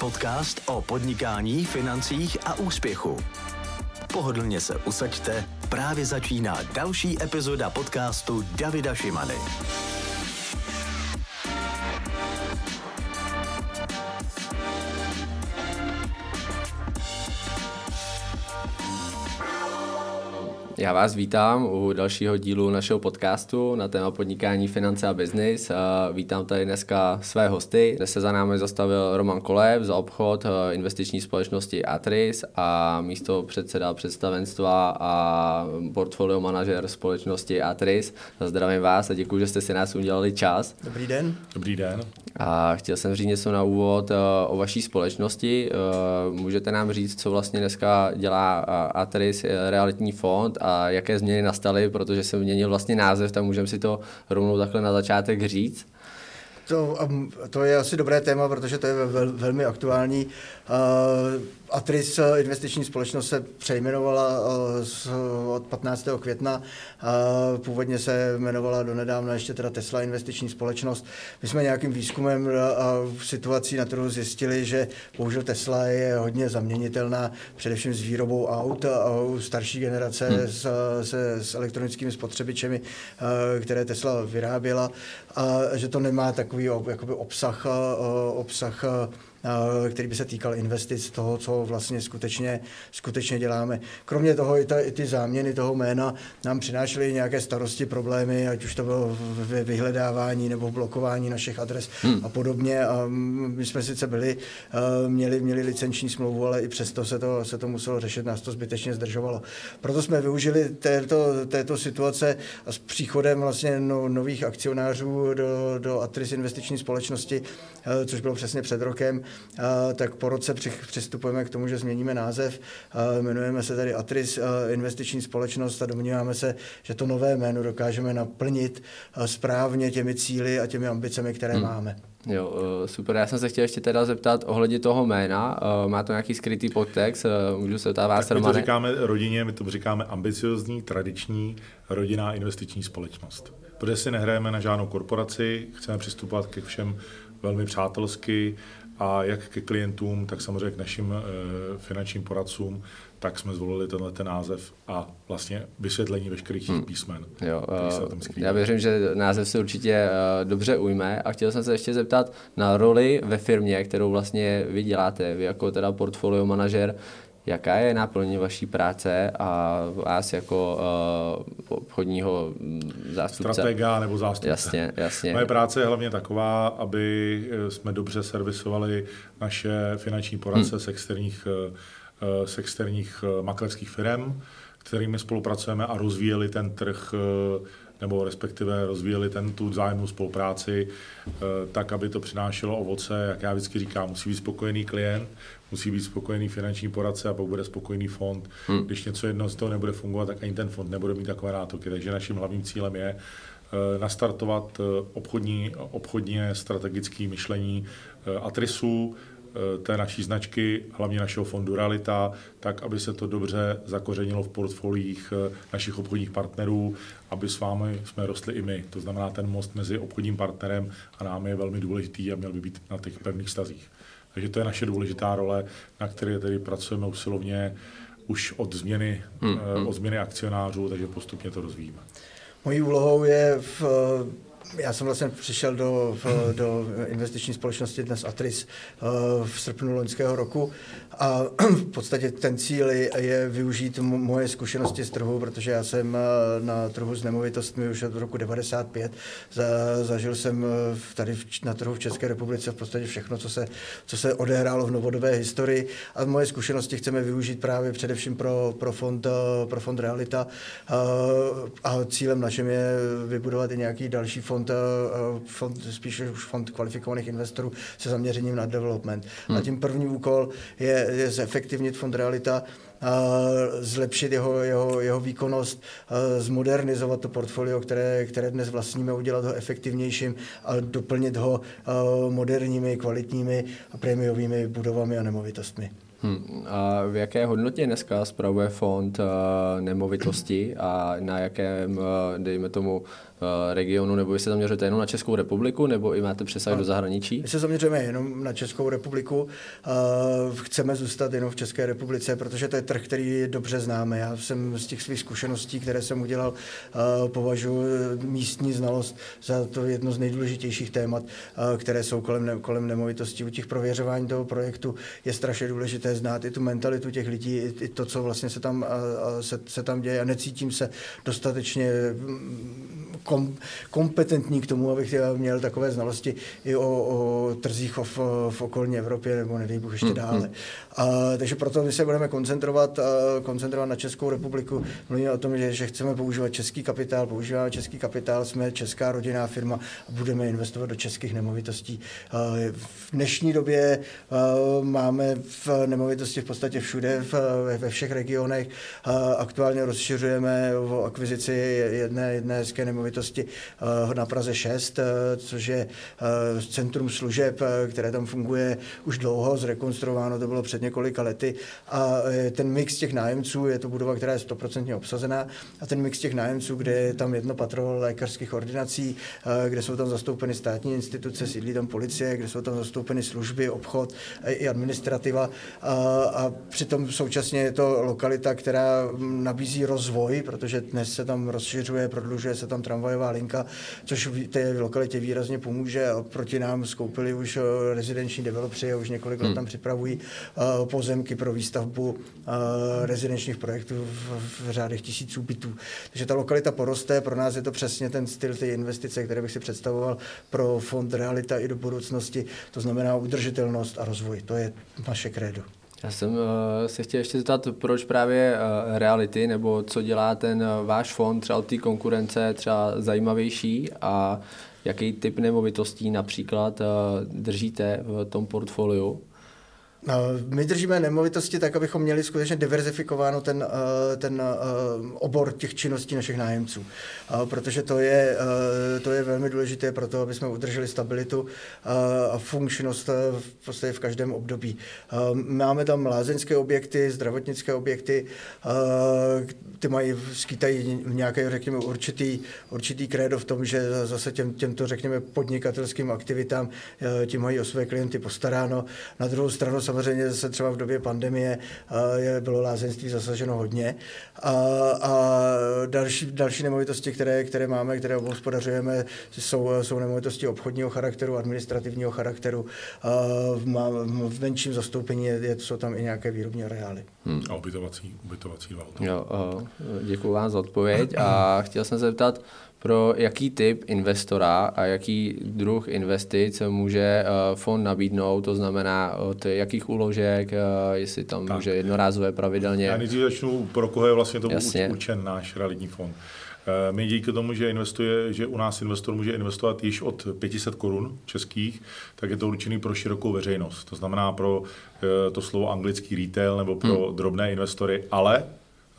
Podcast o podnikání, financích a úspěchu. Pohodlně se usaďte, právě začíná další epizoda podcastu Davida Šimany. Já vás vítám u dalšího dílu našeho podcastu na téma podnikání, finance a business. Vítám tady dneska své hosty. Dnes se za námi zastavil Roman Kolev za obchod eh, investiční společnosti Atris a místo předseda představenstva a portfolio manažer společnosti Atris. Zdravím vás a děkuji, že jste si nás udělali čas. Dobrý den. Dobrý den. A chtěl jsem říct něco na úvod eh, o vaší společnosti. Eh, můžete nám říct, co vlastně dneska dělá Atris realitní fond a a jaké změny nastaly, protože se měnil vlastně název, tak můžeme si to rovnou takhle na začátek říct. To, to je asi dobré téma, protože to je vel, velmi aktuální. Uh, Atris eh, investiční společnost se přejmenovala eh, od 15. května. Původně se jmenovala donedávna ještě teda Tesla investiční společnost. My jsme nějakým výzkumem a situací na trhu zjistili, že bohužel Tesla je hodně zaměnitelná, především s výrobou aut a u starší generace hmm. s, se, s elektronickými spotřebičemi, eh, které Tesla vyráběla, a že to nemá takový jakoby obsah, obsah Eh, který by se týkal investic toho, co vlastně skutečně, skutečně děláme. Kromě toho i, ta, i ty záměny toho jména nám přinášely nějaké starosti, problémy, ať už to bylo ve vyhledávání nebo blokování našich adres hmm. a podobně. A my jsme sice byli, eh, měli, měli licenční smlouvu, ale i přesto se to, se to muselo řešit, nás to zbytečně zdržovalo. Proto jsme využili této, této situace a s příchodem vlastně no, nových akcionářů do, do Atris investiční společnosti, eh, což bylo přesně před rokem, tak po roce přistupujeme k tomu, že změníme název. Jmenujeme se tady Atris investiční společnost a domníváme se, že to nové jméno dokážeme naplnit správně těmi cíly a těmi ambicemi, které hmm. máme. Jo, super. Já jsem se chtěl ještě teda zeptat ohledně toho jména. Má to nějaký skrytý podtext? Můžu se ptát vás, tak my to říkáme rodině, my to říkáme ambiciozní, tradiční, rodinná investiční společnost. Protože si nehrajeme na žádnou korporaci, chceme přistupovat ke všem velmi přátelsky, a jak ke klientům, tak samozřejmě k našim e, finančním poradcům, tak jsme zvolili tenhle ten název a vlastně vysvětlení veškerých hmm. písmen. Jo, uh, já věřím, že název se určitě uh, dobře ujme a chtěl jsem se ještě zeptat na roli ve firmě, kterou vlastně vy děláte, vy jako teda portfolio manažer, Jaká je náplň vaší práce a vás jako uh, obchodního zástupce? Stratega nebo zástupce. Jasně, jasně. Moje práce je hlavně taková, aby eh, jsme dobře servisovali naše finanční poradce hmm. z externích, uh, z externích maklerských firm, kterými spolupracujeme a rozvíjeli ten trh uh, nebo respektive rozvíjeli ten, tu vzájemnou spolupráci tak, aby to přinášelo ovoce, jak já vždycky říkám, musí být spokojený klient, musí být spokojený finanční poradce a pak bude spokojený fond. Hmm. Když něco jedno z toho nebude fungovat, tak ani ten fond nebude mít takové nátoky. Takže naším hlavním cílem je eh, nastartovat eh, obchodní, obchodně strategické myšlení eh, Atrisu, té naší značky, hlavně našeho fondu Realita, tak, aby se to dobře zakořenilo v portfoliích našich obchodních partnerů, aby s vámi jsme rostli i my. To znamená, ten most mezi obchodním partnerem a námi je velmi důležitý a měl by být na těch pevných stazích. Takže to je naše důležitá role, na které tedy pracujeme usilovně už od změny, hmm, hmm. od změny akcionářů, takže postupně to rozvíjíme. Mojí úlohou je v já jsem vlastně přišel do, do investiční společnosti dnes Atris eh, v srpnu loňského roku a v podstatě ten cíl je využít moje zkušenosti z trhu, protože já jsem eh, na trhu s nemovitostmi už od roku 95. Zažil jsem eh, tady na trhu v České republice v podstatě všechno, co se, co se odehrálo v novodobé historii a moje zkušenosti chceme využít právě především pro, pro, fond, pro fond Realita a cílem našem je vybudovat i nějaký další fond fond, eh, fond spíše už fond kvalifikovaných investorů se zaměřením na development. Hmm. A tím první úkol je, je zefektivnit fond Realita, zlepšit jeho, jeho, jeho výkonnost, zmodernizovat to portfolio, které, které dnes vlastníme, udělat ho efektivnějším a doplnit ho moderními, kvalitními a prémiovými budovami a nemovitostmi. Hmm. A v jaké hodnotě dneska spravuje fond uh, nemovitosti a na jakém, uh, dejme tomu, regionu, nebo vy se zaměřujete jenom na Českou republiku, nebo i máte přesah do zahraničí? My se zaměřujeme jenom na Českou republiku. Chceme zůstat jenom v České republice, protože to je trh, který dobře známe. Já jsem z těch svých zkušeností, které jsem udělal, považuji místní znalost za to jedno z nejdůležitějších témat, které jsou kolem, kolem nemovitostí. U těch prověřování toho projektu je strašně důležité znát i tu mentalitu těch lidí, i to, co vlastně se tam, se, se tam děje. A necítím se dostatečně kom, kompetentní k tomu, abych měl takové znalosti i o, o trzích v, v okolní Evropě, nebo nedej Bůh ještě hmm, dále. Hmm. A, takže proto my se budeme koncentrovat, koncentrovat na Českou republiku. Mluvíme o tom, že, že chceme používat český kapitál, používáme český kapitál, jsme česká rodinná firma a budeme investovat do českých nemovitostí. V dnešní době máme v nemovitosti v podstatě všude, ve všech regionech. Aktuálně rozšiřujeme o akvizici jedné, jedné hezké nemovitosti a, na Praze 6, a, což je a, centrum služeb, které tam funguje už dlouho, zrekonstruováno to bylo před několika lety. A ten mix těch nájemců, je to budova, která je stoprocentně obsazená a ten mix těch nájemců, kde je tam jedno patro lékařských ordinací, kde jsou tam zastoupeny státní instituce, sídlí tam policie, kde jsou tam zastoupeny služby, obchod i administrativa a, a přitom současně je to lokalita, která nabízí rozvoj, protože dnes se tam rozšiřuje, prodlužuje se tam tramvajová linka, což té lokalitě výrazně pomůže proti nám skoupili už rezidenční developři a už několik let hmm. tam připravují Eh, pozemky pro výstavbu eh, rezidenčních projektů v, v řádech tisíců bytů. Takže ta lokalita poroste, pro nás je to přesně ten styl té investice, které bych si představoval pro fond Realita i do budoucnosti, to znamená udržitelnost a rozvoj. To je naše krédo. Já jsem uh, se chtěl ještě zeptat, proč právě uh, reality, nebo co dělá ten uh, váš fond třeba od té konkurence třeba zajímavější a jaký typ nemovitostí například uh, držíte v tom portfoliu? No, my držíme nemovitosti tak, abychom měli skutečně diverzifikováno ten, eh, ten eh, obor těch činností našich nájemců. Protože to je, eh, to je velmi důležité pro to, aby jsme udrželi stabilitu a funkčnost v v každém období. Máme tam lázeňské objekty, zdravotnické objekty, ty mají, skýtají nějaké, řekněme, určitý, určitý krédo v tom, že zase těm, těmto, řekněme, podnikatelským aktivitám tím mají o své klienty postaráno. Na druhou stranu samozřejmě zase třeba v době pandemie je, bylo lázeňství zasaženo hodně. A, a další, další nemovitosti, které, které máme, které obhospodařujeme, jsou, jsou nemovitosti obchodního charakteru, administrativního charakteru. A v, v menším zastoupení je, je, jsou tam i nějaké výrobní areály. Hmm. A ubytovací, ubytovací Jo, děkuji vám za odpověď a chtěl jsem se zeptat, pro jaký typ investora a jaký druh investic může uh, fond nabídnout, to znamená od jakých úložek, uh, jestli tam tak. může jednorázové pravidelně. Já nejdřív začnu, pro koho je vlastně to určen náš realitní fond. Eh, my díky tomu, že, investuje, že u nás investor může investovat již od 500 korun českých, tak je to určený pro širokou veřejnost. To znamená pro to slovo anglický retail nebo pro hmm. drobné investory, ale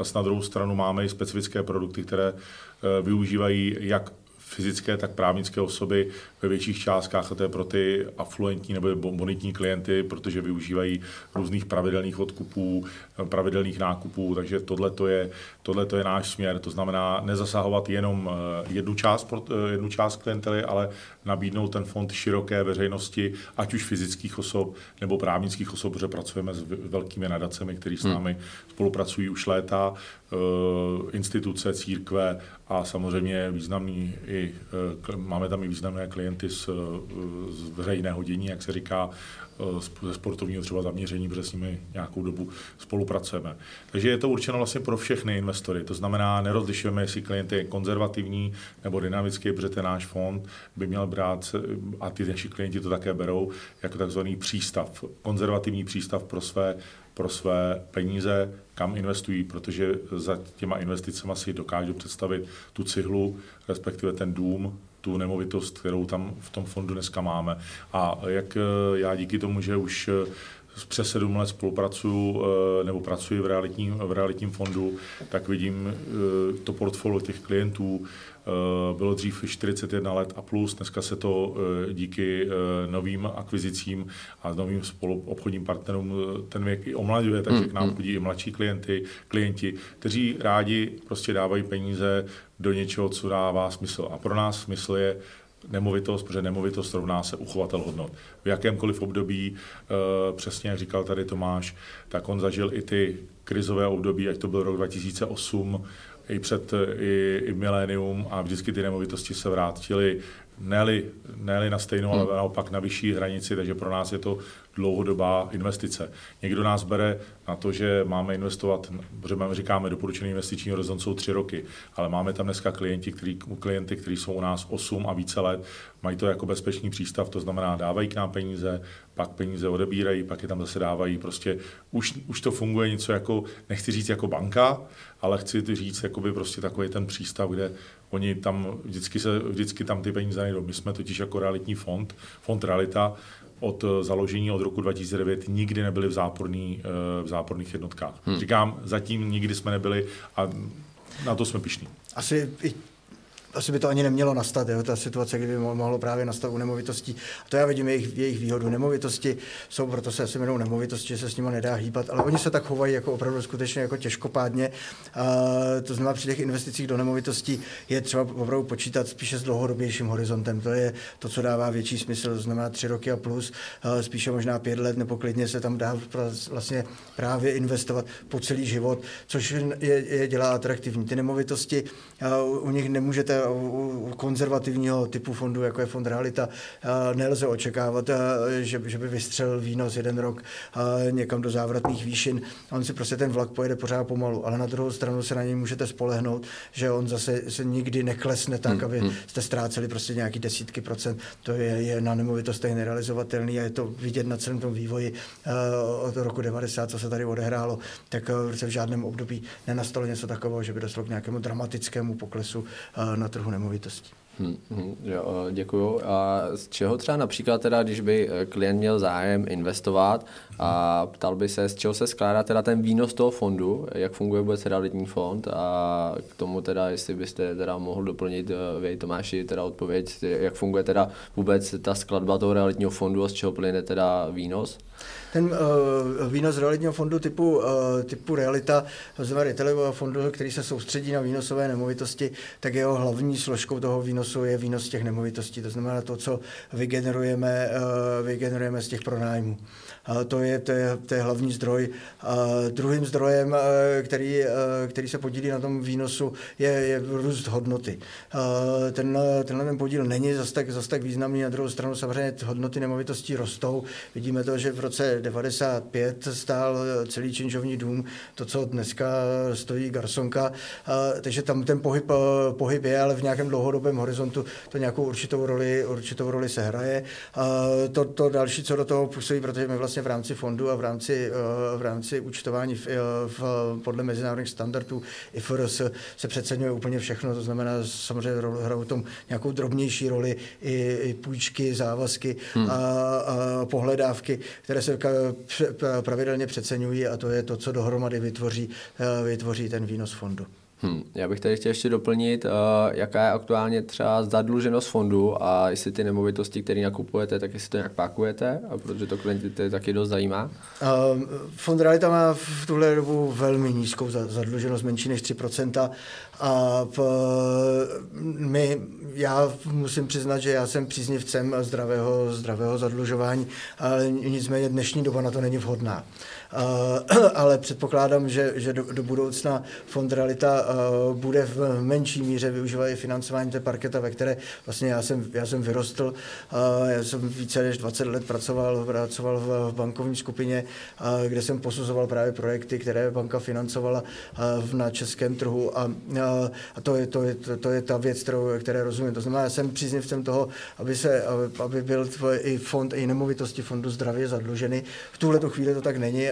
zase na druhou stranu máme i specifické produkty, které Eh, využívají jak fyzické, tak právnické osoby ve větších částkách a to je pro ty afluentní nebo bonitní klienty, protože využívají různých pravidelných odkupů, eh, pravidelných nákupů, takže tohle je, tohleto je náš směr. To znamená nezasahovat jenom eh, jednu část, jednu část klientely, ale nabídnout ten fond široké veřejnosti, ať už fyzických osob nebo právnických osob, protože pracujeme s velkými nadacemi, kteří s hmm. námi spolupracují už léta, instituce, církve a samozřejmě významný i, máme tam i významné klienty z, z veřejného dění, jak se říká, ze sportovního třeba zaměření, protože s nimi nějakou dobu spolupracujeme. Takže je to určeno vlastně pro všechny investory. To znamená, nerozlišujeme, jestli klient je konzervativní nebo dynamický, protože ten náš fond by měl brát, a ty naši klienti to také berou, jako takzvaný přístav, konzervativní přístav pro své pro své peníze, kam investují, protože za těma investicemi si dokážou představit tu cihlu, respektive ten dům, tu nemovitost, kterou tam v tom fondu dneska máme. A jak eh, já díky tomu, že už přes sedm let spolupracuju nebo pracuji v realitním, v realitním fondu, tak vidím to portfolio těch klientů, Eh, bylo dřív 41 let a plus, dneska se to eh, díky eh, novým akvizicím a novým spolu obchodním partnerům ten věk i omlaďuje, takže k nám mm, mm. chodí i mladší klienty, klienti, kteří rádi prostě dávají peníze do něčeho, co dává smysl. A pro nás smysl je nemovitost, protože nemovitost rovná se uchovatel hodnot. V jakémkoliv období, přesně jak říkal tady Tomáš, tak on zažil i ty krizové období, ať to byl rok 2008, i před i, i milénium a vždycky ty nemovitosti se vrátily ne-li, ne na stejnou, ale hmm. naopak na vyšší hranici, takže pro nás je to dlouhodobá investice. Někdo nás bere na to, že máme investovat, protože máme, říkáme, doporučený investiční horizont jsou tři roky, ale máme tam dneska klienti, který, klienty, kteří jsou u nás 8 a více let, mají to jako bezpečný přístav, to znamená, dávají k nám peníze, pak peníze odebírají, pak je tam zase dávají. Prostě už, už to funguje něco jako, nechci říct jako banka, ale chci říct jakoby prostě takový ten přístav, kde oni tam vždycky, se, vždycky tam ty peníze nejdou. My jsme totiž jako realitní fond, fond Realita, od založení od roku 2009 nikdy nebyli v, záporný, eh, v záporných jednotkách. Hmm. Říkám, zatím nikdy jsme nebyli a na to jsme pišní. Asi i asi by to ani nemělo nastat, jo, ta situace, kdyby mohlo právě nastat u nemovitostí. A to já vidím jejich, jejich výhodu. Nemovitosti jsou, proto se asi jmenou nemovitosti, že se s nimi nedá hýbat, ale oni se tak chovají jako opravdu skutečně jako těžkopádně. A to znamená, při těch investicích do nemovitostí je třeba opravdu počítat spíše s dlouhodobějším horizontem. To je to, co dává větší smysl, to znamená tři roky a plus, spíše možná pět let, nebo klidně se tam dá vlastně právě investovat po celý život, což je, je dělá atraktivní. Ty nemovitosti, u nich nemůžete u konzervativního typu fondu, jako je fond Realita, nelze očekávat, že, že by vystřelil výnos jeden rok někam do závratných výšin. On si prostě ten vlak pojede pořád pomalu, ale na druhou stranu se na něj můžete spolehnout, že on zase se nikdy neklesne tak, hmm, aby hmm. jste ztráceli prostě nějaký desítky procent. To je, je na nemovitostech nerealizovatelný a je to vidět na celém tom vývoji od roku 90, co se tady odehrálo, tak v žádném období nenastalo něco takového, že by došlo k nějakému dramatickému poklesu na trhu nemovitostí. Hmm, hmm, děkuju. A z čeho třeba například teda, když by eh, klient měl zájem investovat a ptal by se, z čeho se skládá teda ten výnos toho fondu, jak funguje vůbec realitní fond a k tomu teda, jestli byste teda mohl doplnit eh, vy, Tomáši, teda odpověď, jak funguje teda vůbec ta skladba toho realitního fondu a z čeho plyne teda výnos? Ten uh, výnos realitního fondu typu, uh, typu Realita, to znamená retailového fondu, který se soustředí na výnosové nemovitosti, tak jeho hlavní složkou toho výnosu je výnos těch nemovitostí. To znamená to, co vygenerujeme, uh, vygenerujeme z těch pronájmů. Uh, to, je, to, je, to je hlavní zdroj. Uh, druhým zdrojem, uh, který, uh, který se podílí na tom výnosu, je, je růst hodnoty. Uh, ten, tenhle ten podíl není zase tak, zas tak významný. Na druhou stranu samozřejmě hodnoty nemovitostí rostou. Vidíme to, že v roce 95 stál celý činžovní dům, to, co dneska stojí Garsonka, takže tam ten pohyb, pohyb je, ale v nějakém dlouhodobém horizontu to nějakou určitou roli, určitou roli se hraje. To, to další, co do toho působí, protože my vlastně v rámci fondu a v rámci, v rámci účtování v, v, podle mezinárodních standardů IFRS se přeceňuje úplně všechno, to znamená samozřejmě hrajou tom nějakou drobnější roli i, i půjčky, závazky hmm. a, a pohledávky, které se pravidelně přeceňují a to je to, co dohromady vytvoří, eh, vytvoří ten výnos fondu. Hmm, já bych tady chtěl ještě doplnit, uh, jaká je aktuálně třeba zadluženost fondu a jestli ty nemovitosti, které nakupujete, tak jestli to nějak pákujete, a protože to klienty taky dost zajímá. Uh, fond Realita má v tuhle dobu velmi nízkou zadluženost, menší než 3%. A v, my, já musím přiznat, že já jsem příznivcem zdravého, zdravého zadlužování, ale nicméně dnešní doba na to není vhodná. Uh, ale předpokládám, že, že do, do budoucna Fond Realita uh, bude v menší míře využívat i financování té parketa, ve které vlastně já jsem, já jsem vyrostl. Uh, já jsem více než 20 let pracoval, pracoval v, bankovní skupině, kde jsem posuzoval právě projekty, které banka financovala na českém trhu a a to je, to je, to, je ta věc, kterou, které rozumím. To znamená, já jsem příznivcem toho, aby, se, aby, aby byl i fond, i nemovitosti fondu zdravě zadluženy. V tuhle chvíli to tak není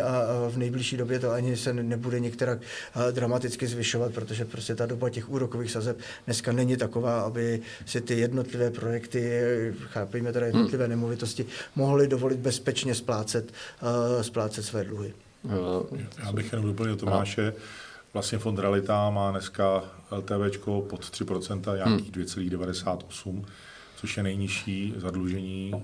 v nejbližší době to ani se nebude některá dramaticky zvyšovat, protože prostě ta doba těch úrokových sazeb dneska není taková, aby si ty jednotlivé projekty, chápejme teda jednotlivé hmm. nemovitosti, mohly dovolit bezpečně splácet, splácet své dluhy. Já bych jenom doplnil Tomáše. Vlastně fond Realita má dneska LTV pod 3%, nějakých hmm. 2,98, což je nejnižší zadlužení uh,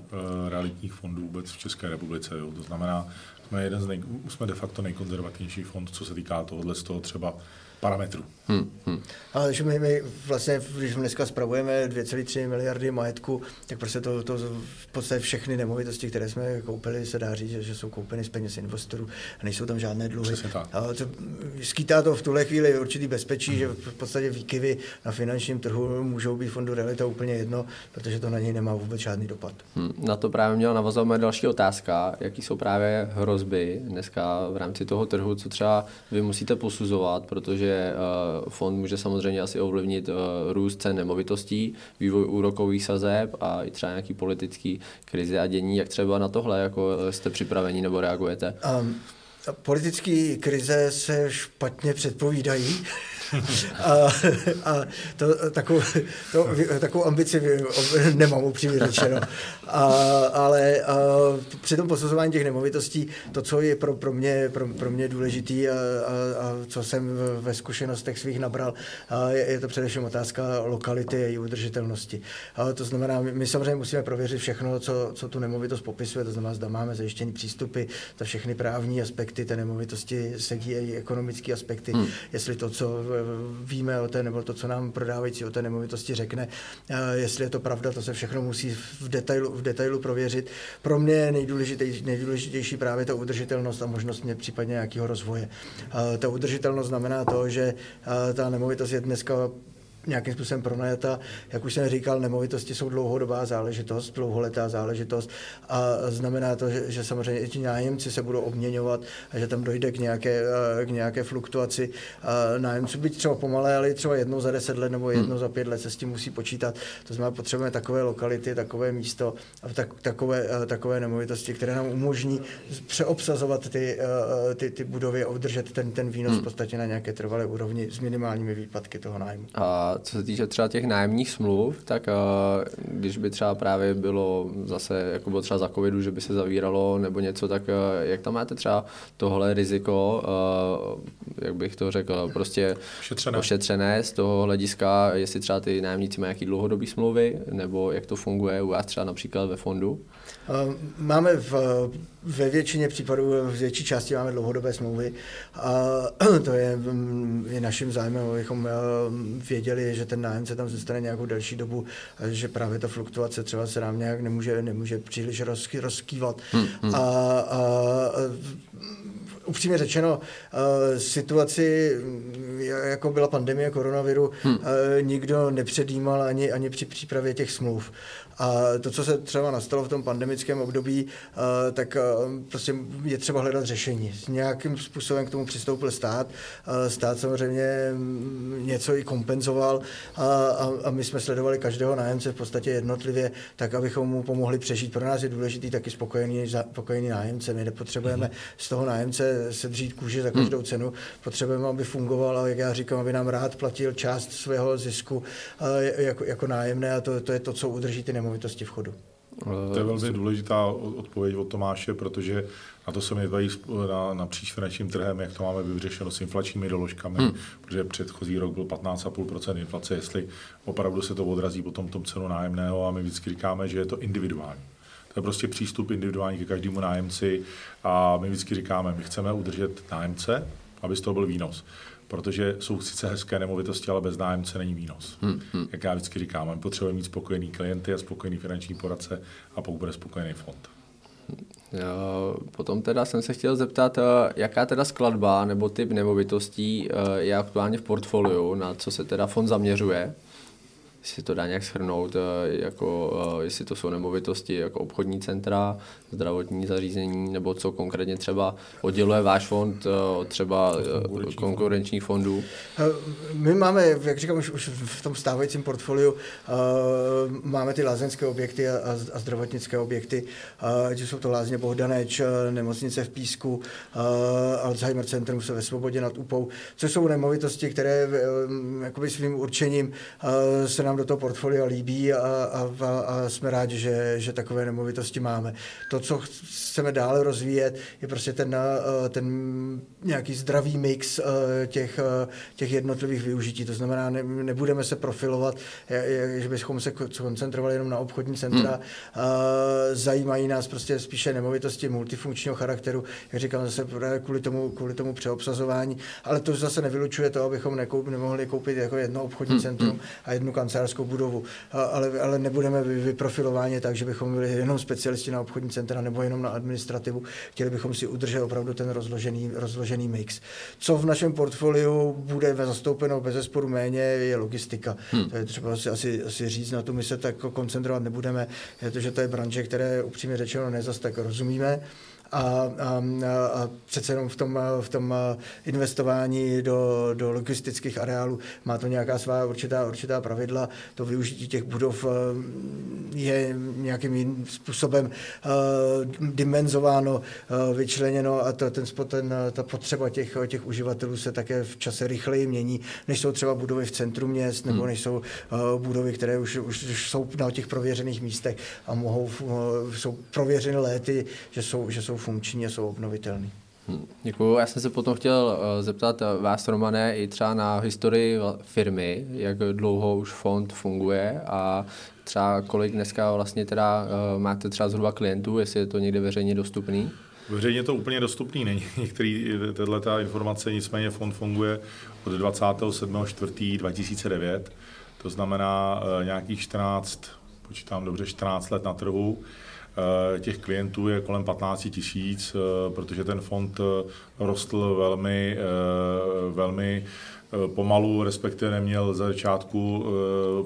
realitních fondů vůbec v České republice. Jo. To znamená, jsme, jeden z nej, jsme de facto nejkonzervativnější fond, co se týká tohohle z toho třeba parametrů. Hmm, hmm. Ale že my, my vlastně, když dneska spravujeme 2,3 miliardy majetku, tak prostě to, to v podstatě všechny nemovitosti, které jsme koupili, se dá říct, že jsou koupeny z peněz investorů a nejsou tam žádné dluhy. A to, skýtá to v tuhle chvíli určitý bezpečí, hmm. že v podstatě výkyvy na finančním trhu můžou být fondu realita úplně jedno, protože to na něj nemá vůbec žádný dopad. Hmm. Na to právě měla navazovat moje další otázka. Jaký jsou právě hrozby dneska v rámci toho trhu, co třeba vy musíte posuzovat, protože uh, fond může samozřejmě asi ovlivnit uh, růst cen nemovitostí, vývoj úrokových sazeb a i třeba nějaký politický krizi a dění. Jak třeba na tohle jako eh, jste připraveni nebo reagujete? Um, politické krize se špatně předpovídají. A, a to, takovou, to, takovou ambici nemám upřímně řečeno. A, ale a, při tom posuzování těch nemovitostí, to, co je pro, pro, mě, pro, pro mě důležitý a, a, a co jsem ve zkušenostech svých nabral, a je, je to především otázka lokality a její udržitelnosti. A to znamená, my, my samozřejmě musíme prověřit všechno, co, co tu nemovitost popisuje, to znamená, zda máme zajištění přístupy, za všechny právní aspekty té nemovitosti sedí i ekonomické aspekty, hmm. jestli to, co víme o té, nebo to, co nám prodávající o té nemovitosti řekne, jestli je to pravda, to se všechno musí v detailu, v detailu prověřit. Pro mě je nejdůležitější, nejdůležitější právě ta udržitelnost a možnost mě případně nějakého rozvoje. Ta udržitelnost znamená to, že ta nemovitost je dneska nějakým způsobem pronajata. Jak už jsem říkal, nemovitosti jsou dlouhodobá záležitost, dlouholetá záležitost a znamená to, že, že samozřejmě i ti nájemci se budou obměňovat a že tam dojde k nějaké, k nějaké fluktuaci nájemců, byť třeba pomalé, ale třeba jednou za deset let nebo jednou hmm. za pět let se s tím musí počítat. To znamená, potřebujeme takové lokality, takové místo a tak, takové, takové nemovitosti, které nám umožní přeobsazovat ty, ty, ty budovy a udržet ten, ten výnos hmm. v podstatě na nějaké trvalé úrovni s minimálními výpadky toho nájmu. A co se týče třeba těch nájemních smluv, tak uh, když by třeba právě bylo zase, jako bylo třeba za covidu, že by se zavíralo nebo něco, tak uh, jak tam máte třeba tohle riziko, uh, jak bych to řekl, prostě ošetřené. ošetřené z toho hlediska, jestli třeba ty nájemníci mají nějaký dlouhodobý smlouvy, nebo jak to funguje u vás třeba například ve fondu? Máme v, ve většině případů, v větší části máme dlouhodobé smlouvy a to je, je naším zájmem, abychom věděli, že ten nájemce tam zůstane nějakou delší dobu a že právě ta fluktuace třeba se nám nějak nemůže, nemůže příliš roz, rozkývat. Hmm, hmm. A, a, upřímně řečeno, situaci, jako byla pandemie koronaviru, hmm. nikdo nepředjímal ani, ani při přípravě těch smluv. A to, co se třeba nastalo v tom pandemickém období, eh, tak eh, prostě je třeba hledat řešení. S nějakým způsobem k tomu přistoupil stát. Eh, stát samozřejmě mm, něco i kompenzoval a, a, my jsme sledovali každého nájemce v podstatě jednotlivě, tak abychom mu pomohli přežít. Pro nás je důležitý taky spokojený, spokojený nájemce. My nepotřebujeme mhm. z toho nájemce sedřít kůži za každou mhm. cenu. Potřebujeme, aby fungoval a jak já říkám, aby nám rád platil část svého zisku jako, jako nájemné a to, to je to, co udrží ty nemovitosti v chodu. To je velmi důležitá odpověď od Tomáše, protože na to se mi dvají na, napříč finančním trhem, jak to máme vyřešeno s inflačními doložkami, hmm. protože předchozí rok byl 15,5% inflace, jestli opravdu se to odrazí potom tom cenu nájemného a my vždycky říkáme, že je to individuální. To je prostě přístup individuální ke každému nájemci a my vždycky říkáme, my chceme udržet nájemce, aby z toho byl výnos protože jsou sice hezké nemovitosti, ale bez nájemce není výnos. Hmm, hmm. Jak já vždycky říkám, my potřebujeme mít spokojený klienty a spokojený finanční poradce a pokud bude spokojený fond. Potom teda jsem se chtěl zeptat, eh, jaká teda skladba nebo typ nemovitostí eh, je aktuálně v portfoliu, na co se teda fond zaměřuje? Jestli to dá nějak shrnout, jako, jestli to jsou nemovitosti jako obchodní centra, zdravotní zařízení, nebo co konkrétně třeba odděluje váš fond od třeba konkurenčních fondů? My máme, jak říkám, už, už v tom stávajícím portfoliu máme ty lázeňské objekty a, a zdravotnické objekty, ať jsou to lázně Bohdaneč, nemocnice v Písku, Alzheimer Centrum se ve Svobodě nad Upou, což jsou nemovitosti, které jakoby svým určením se nám do toho portfolia líbí a, a, a jsme rádi, že, že takové nemovitosti máme. To, co chceme dále rozvíjet, je prostě ten, ten nějaký zdravý mix těch, těch jednotlivých využití. To znamená, ne, nebudeme se profilovat, že bychom se koncentrovali jenom na obchodní centra. Hmm. Zajímají nás prostě spíše nemovitosti multifunkčního charakteru, jak říkám, zase kvůli tomu, kvůli tomu přeobsazování, ale to zase nevylučuje to, abychom nekoup, nemohli koupit jako jedno obchodní hmm. centrum hmm. a jednu kancelářskou budovu. Ale, ale nebudeme vyprofilováni tak, že bychom byli jenom specialisti na obchodní centra nebo jenom na administrativu. Chtěli bychom si udržet opravdu ten rozložený, rozložený mix. Co v našem portfoliu bude zastoupeno bez zesporu méně, je logistika. Hmm. To je třeba asi, asi, asi říct, na to my se tak koncentrovat nebudeme, protože to je branže, které upřímně řečeno nezas tak rozumíme a, a, a přece jenom v tom, v tom investování do, do logistických areálů má to nějaká svá určitá, určitá pravidla. To využití těch budov je nějakým jiným způsobem dimenzováno, vyčleněno a to, ten, ten, ta potřeba těch, těch uživatelů se také v čase rychleji mění, než jsou třeba budovy v centru měst, nebo hmm. než jsou budovy, které už, už, jsou na těch prověřených místech a mohou, jsou prověřeny léty, že jsou, že jsou funkční a jsou obnovitelný. Hm, děkuji. Já jsem se potom chtěl eh, zeptat eh, vás, Romane, i třeba na historii firmy, jak dlouho už fond funguje a třeba kolik dneska vlastně teda eh, máte třeba zhruba klientů, jestli je to někde veřejně dostupný? Veřejně to úplně dostupný není. Některý, tato informace, nicméně fond funguje od 27.4.2009, to znamená nějakých 14, počítám dobře, 14 let na trhu. Eh, těch klientů je kolem 15 tisíc, eh, protože ten fond eh, rostl velmi, velmi pomalu, respektive neměl za začátku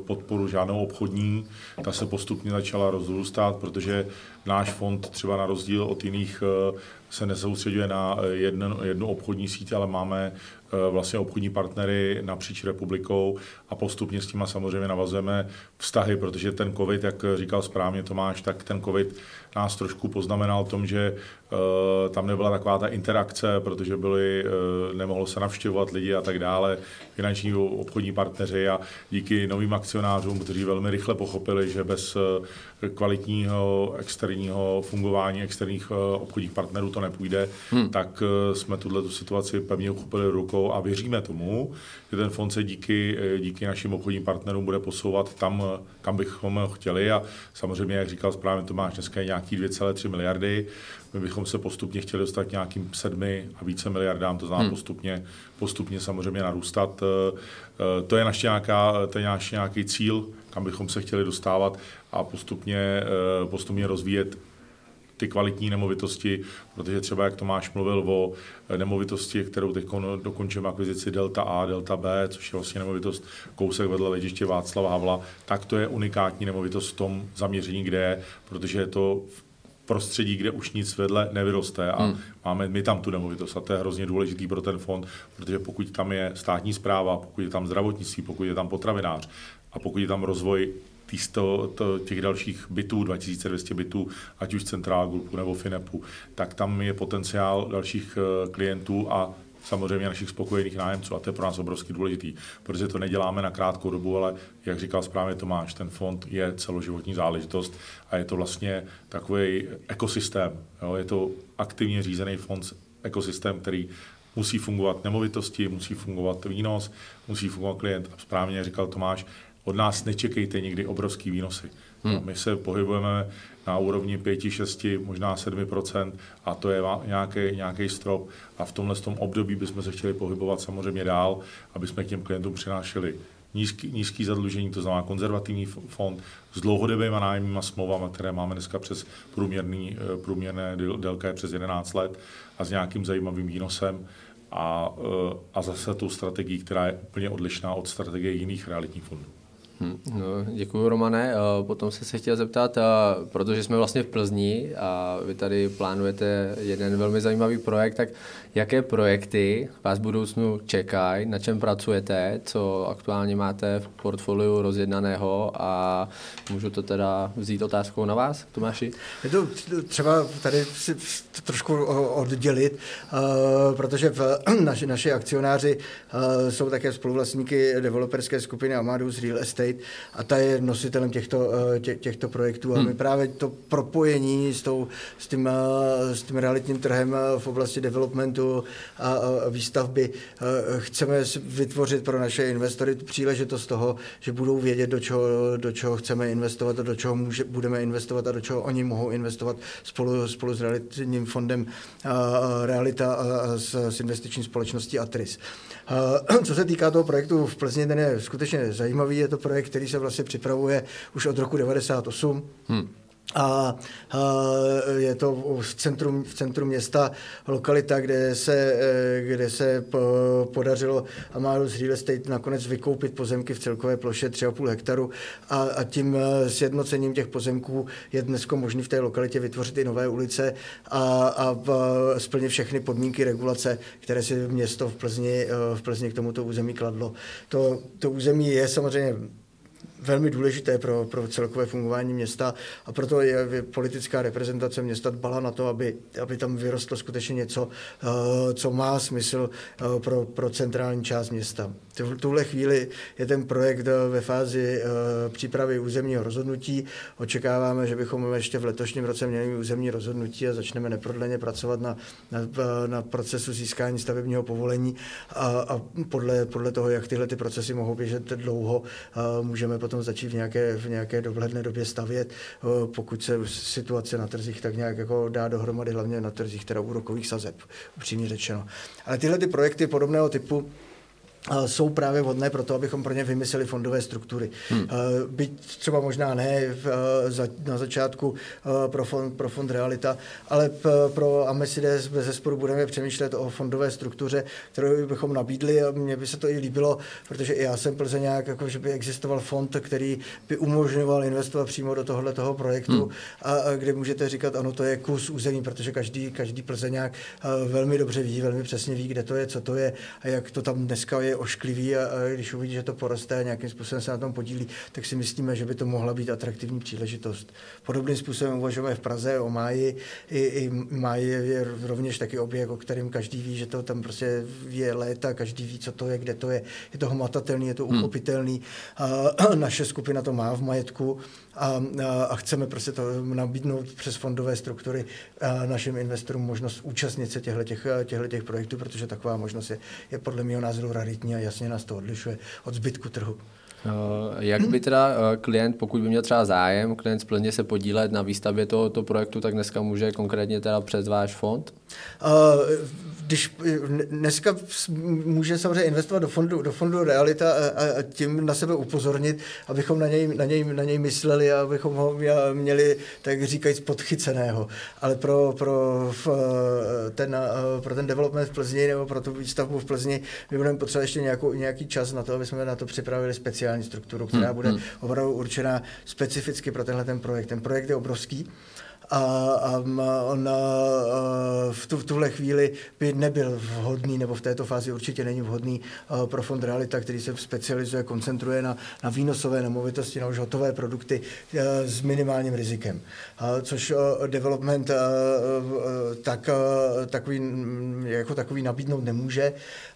podporu žádnou obchodní. Ta se postupně začala rozrůstat, protože náš fond třeba na rozdíl od jiných se nesoustředuje na jednu, jednu obchodní síť, ale máme vlastně obchodní partnery napříč republikou a postupně s tím samozřejmě navazujeme vztahy, protože ten COVID, jak říkal správně Tomáš, tak ten COVID nás trošku poznamenal tom, že uh, tam nebyla taková ta interakce, protože byly, nemohlo se navštěvovat lidi a tak dále, finanční obchodní partneři a díky novým akcionářům, kteří velmi rychle pochopili, že bez kvalitního externího fungování externích uh, obchodních partnerů to nepůjde, hmm. tak uh, jsme tuhle situaci pevně uchopili rukou a věříme tomu, že ten fond se díky, díky našim obchodním partnerům bude posouvat tam, kam bychom ho chtěli a samozřejmě, jak říkal správně Tomáš, dneska je nějaký 2,3 miliardy. My bychom se postupně chtěli dostat nějakým 7 a více miliardám, to znamená hmm. postupně, postupně samozřejmě narůstat. Eh, eh, to je naš, nějaká, to je naš nějaký cíl, kam bychom se chtěli dostávat a postupně, eh, postupně rozvíjet ty kvalitní nemovitosti, protože třeba jak Tomáš mluvil o nemovitosti, kterou teď dokončíme akvizici Delta A, Delta B, což je vlastně nemovitost kousek vedle letiště Václava Havla, tak to je unikátní nemovitost v tom zaměření, kde je, protože je to prostředí, kde už nic vedle nevyroste a hmm. máme my tam tu nemovitost a to je hrozně důležitý pro ten fond, protože pokud tam je státní zpráva, pokud je tam zdravotnictví, pokud je tam potravinář a pokud je tam rozvoj týsto, to, těch dalších bytů, 2200 bytů, ať už Centrál Groupu nebo Finepu, tak tam je potenciál dalších eh, klientů a samozřejmě našich spokojených nájemců a to je pro nás obrovský důležitý, protože to neděláme na krátkou dobu, ale jak říkal správně Tomáš, ten fond je celoživotní záležitost a je to vlastně takový ekosystém. Jo? Je to aktivně řízený fond, ekosystém, který musí fungovat nemovitosti, musí fungovat výnos, musí fungovat klient. A správně říkal Tomáš, od nás nečekejte nikdy obrovský výnosy. Hmm. My se pohybujeme na úrovni 5, 6, možná 7% a to je nějaký, nějaký strop. A v tomhle tom období bychom se chtěli pohybovat samozřejmě dál, aby jsme k těm klientům přinášeli nízký, nízký zadlužení, to znamená konzervativní fond s dlouhodobými nájemníma smlouvami, které máme dneska přes průměrný, eh, průměrné délka je přes 11 let a s nějakým zajímavým výnosem a, eh, a zase tou strategií, která je úplně odlišná od strategie jiných realitních fondů. Hmm, no, děkuji, Romane. Potom jsem se chtěl zeptat, protože jsme vlastně v Plzni a vy tady plánujete jeden velmi zajímavý projekt, tak jaké projekty vás v budoucnu čekají, na čem pracujete, co aktuálně máte v portfoliu rozjednaného a můžu to teda vzít otázkou na vás, Tomáši? Je to třeba tady si trošku oddělit, protože v naši, naši akcionáři jsou také spoluvlastníky developerské skupiny Amadeus Real Estate a ta je nositelem těchto, tě, těchto projektů. A my hmm. právě to propojení s, tou, s, tím, s tím realitním trhem v oblasti developmentu a, a výstavby chceme vytvořit pro naše investory příležitost toho, že budou vědět, do čeho, do čeho chceme investovat a do čeho může, budeme investovat a do čeho oni mohou investovat spolu, spolu s realitním fondem Realita a s, s investiční společností Atris. Co se týká toho projektu v Plzni, ten je skutečně zajímavý. Je to projekt, který se vlastně připravuje už od roku 98. Hmm. A, je to v centru, v centru města lokalita, kde se, e, kde se podařilo Amalus Real Estate nakonec vykoupit pozemky v celkové ploše 3,5 hektaru a, a tím e, sjednocením těch pozemků je dnes možné v té lokalitě vytvořit i nové ulice a, a splnit všechny podmínky regulace, které si město v Plzni, e, v Plzni k tomuto území kladlo. To, to území je samozřejmě velmi důležité pro, pro celkové fungování města a proto je politická reprezentace města dbala na to, aby, aby tam vyrostlo skutečně něco, uh, co má smysl uh, pro, pro centrální část města. V tuhle chvíli je ten projekt uh, ve fázi přípravy územního rozhodnutí. Očekáváme, že bychom ještě v letošním roce měli územní rozhodnutí a začneme neprodleně pracovat na, na, na procesu získání stavebního povolení a, a podle, podle toho, jak tyhle ty procesy mohou běžet dlouho, můžeme potom začít v nějaké, v nějaké dohledné době stavět, pokud se situace na trzích tak nějak jako dá dohromady, hlavně na trzích teda úrokových sazeb, upřímně řečeno. Ale tyhle ty projekty podobného typu jsou právě vhodné pro to, abychom pro ně vymysleli fondové struktury. Hmm. Byť třeba možná ne na začátku pro fond, pro fond Realita, ale pro Amesides bez zesporu budeme přemýšlet o fondové struktuře, kterou bychom nabídli a mně by se to i líbilo, protože i já jsem Plzeňák, jako že by existoval fond, který by umožňoval investovat přímo do tohohle toho projektu hmm. a, a kde můžete říkat, ano, to je kus území, protože každý, každý Plzeňák velmi dobře ví, velmi přesně ví, kde to je, co to je a jak to tam dneska je ošklivý a, a když uvidí, že to poroste a nějakým způsobem se na tom podílí, tak si myslíme, že by to mohla být atraktivní příležitost. Podobným způsobem uvažujeme v Praze o Máji. I, i Máji je rovněž taky objekt, o kterém každý ví, že to tam prostě je léta, každý ví, co to je, kde to je. Je to hmatatelný, je to hmm. uchopitelný. A, naše skupina to má v majetku a, a chceme prostě to nabídnout přes fondové struktury našim investorům možnost účastnit se těchto těch, těch projektů, protože taková možnost je, je podle mého názoru raritní a jasně nás to odlišuje od zbytku trhu. Jak by teda eh, klient, pokud by měl třeba zájem, klient splně se podílet na výstavbě tohoto projektu, tak dneska může konkrétně teda přes váš fond? Když dneska může samozřejmě investovat do fondu, do fondu Realita a, a tím na sebe upozornit, abychom na něj, na něj, na něj mysleli a abychom ho měli, tak říkajíc, podchyceného. Ale pro, pro, ten, pro ten development v Plzni nebo pro tu výstavbu v Plzni my budeme potřebovat ještě nějakou, nějaký čas na to, aby jsme na to připravili speciální strukturu, která hmm, bude hmm. opravdu určená specificky pro tenhle ten projekt. Ten projekt je obrovský a, a on v, tu, v tuhle chvíli by nebyl vhodný, nebo v této fázi určitě není vhodný pro fond Realita, který se specializuje, koncentruje na, na výnosové nemovitosti, na už hotové produkty s minimálním rizikem. Což development tak, takový, jako takový nabídnout nemůže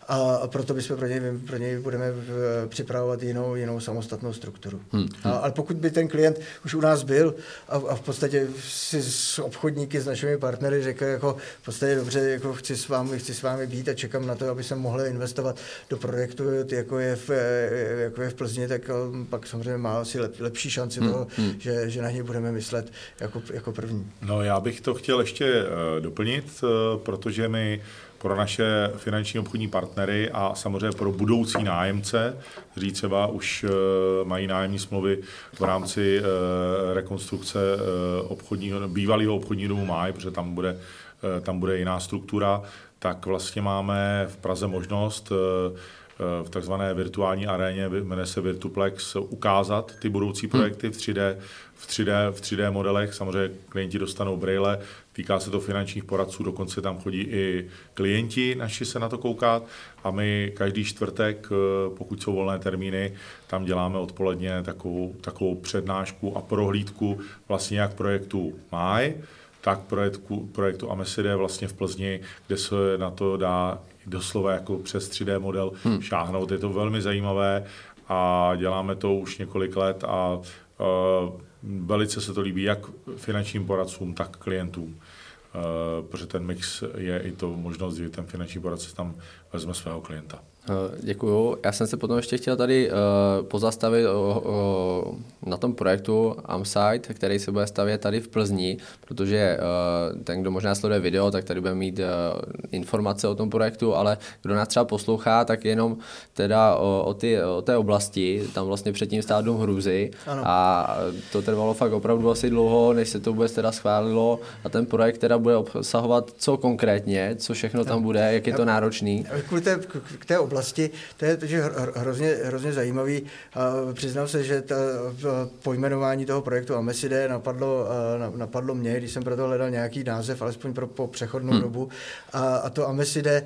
a proto bychom pro něj, pro něj budeme připravovat jinou, jinou samostatnou strukturu. Hmm. A, ale pokud by ten klient už u nás byl a, a v podstatě si s obchodníky, s našimi partnery řekl, jako v podstatě dobře, jako chci s vámi, chci s vámi být a čekám na to, aby jsem mohl investovat do projektu, jako je v, jako je v Plzni, tak um, pak samozřejmě má asi lep, lepší šanci hmm. toho, hmm. Že, že na něj budeme myslet jako, jako první. No já bych to chtěl ještě uh, doplnit, uh, protože my pro naše finanční obchodní partnery a samozřejmě pro budoucí nájemce, kteří třeba už eh, mají nájemní smlouvy v rámci eh, rekonstrukce eh, obchodního, bývalého obchodního domu Máj, protože tam bude, tam bude jiná struktura, tak vlastně máme v Praze možnost v takzvané virtuální aréně, jmenuje se Virtuplex, ukázat ty budoucí projekty v 3D, v 3D, v 3D modelech. Samozřejmě klienti dostanou braille, týká se to finančních poradců, dokonce tam chodí i klienti naši se na to koukat a my každý čtvrtek, pokud jsou volné termíny, tam děláme odpoledně takovou, takovou přednášku a prohlídku vlastně jak projektu MAJ, tak projektu, projektu Ameside vlastně v Plzni, kde se na to dá doslova jako přes 3D model hmm. šáhnout. Je to velmi zajímavé a děláme to už několik let a uh, velice se to líbí jak finančním poradcům, tak klientům. Uh, protože ten mix je i to možnost, že ten finanční poradce tam vezme svého klienta. Eh, Děkuju. Já jsem se potom ještě chtěl tady uh, pozastavit o, o, na tom projektu Amsite, který se bude stavět tady v Plzni, protože uh, ten, kdo možná sleduje video, tak tady bude mít uh, informace o tom projektu, ale kdo nás třeba poslouchá, tak jenom teda o, o, ty, o té oblasti, tam vlastně předtím stál dům Hruzy a to trvalo fakt opravdu asi dlouho, než se to vůbec teda schválilo a ten projekt teda bude obsahovat co konkrétně, co všechno tam bude, jak je to náročný. Kvůli té, k té oblasti, to je že hrozně, hrozně zajímavý. Přiznám se, že ta, pojmenování toho projektu Ameside napadlo, napadlo mě, když jsem proto hledal nějaký název, alespoň pro po přechodnou hmm. dobu. A, a to Ameside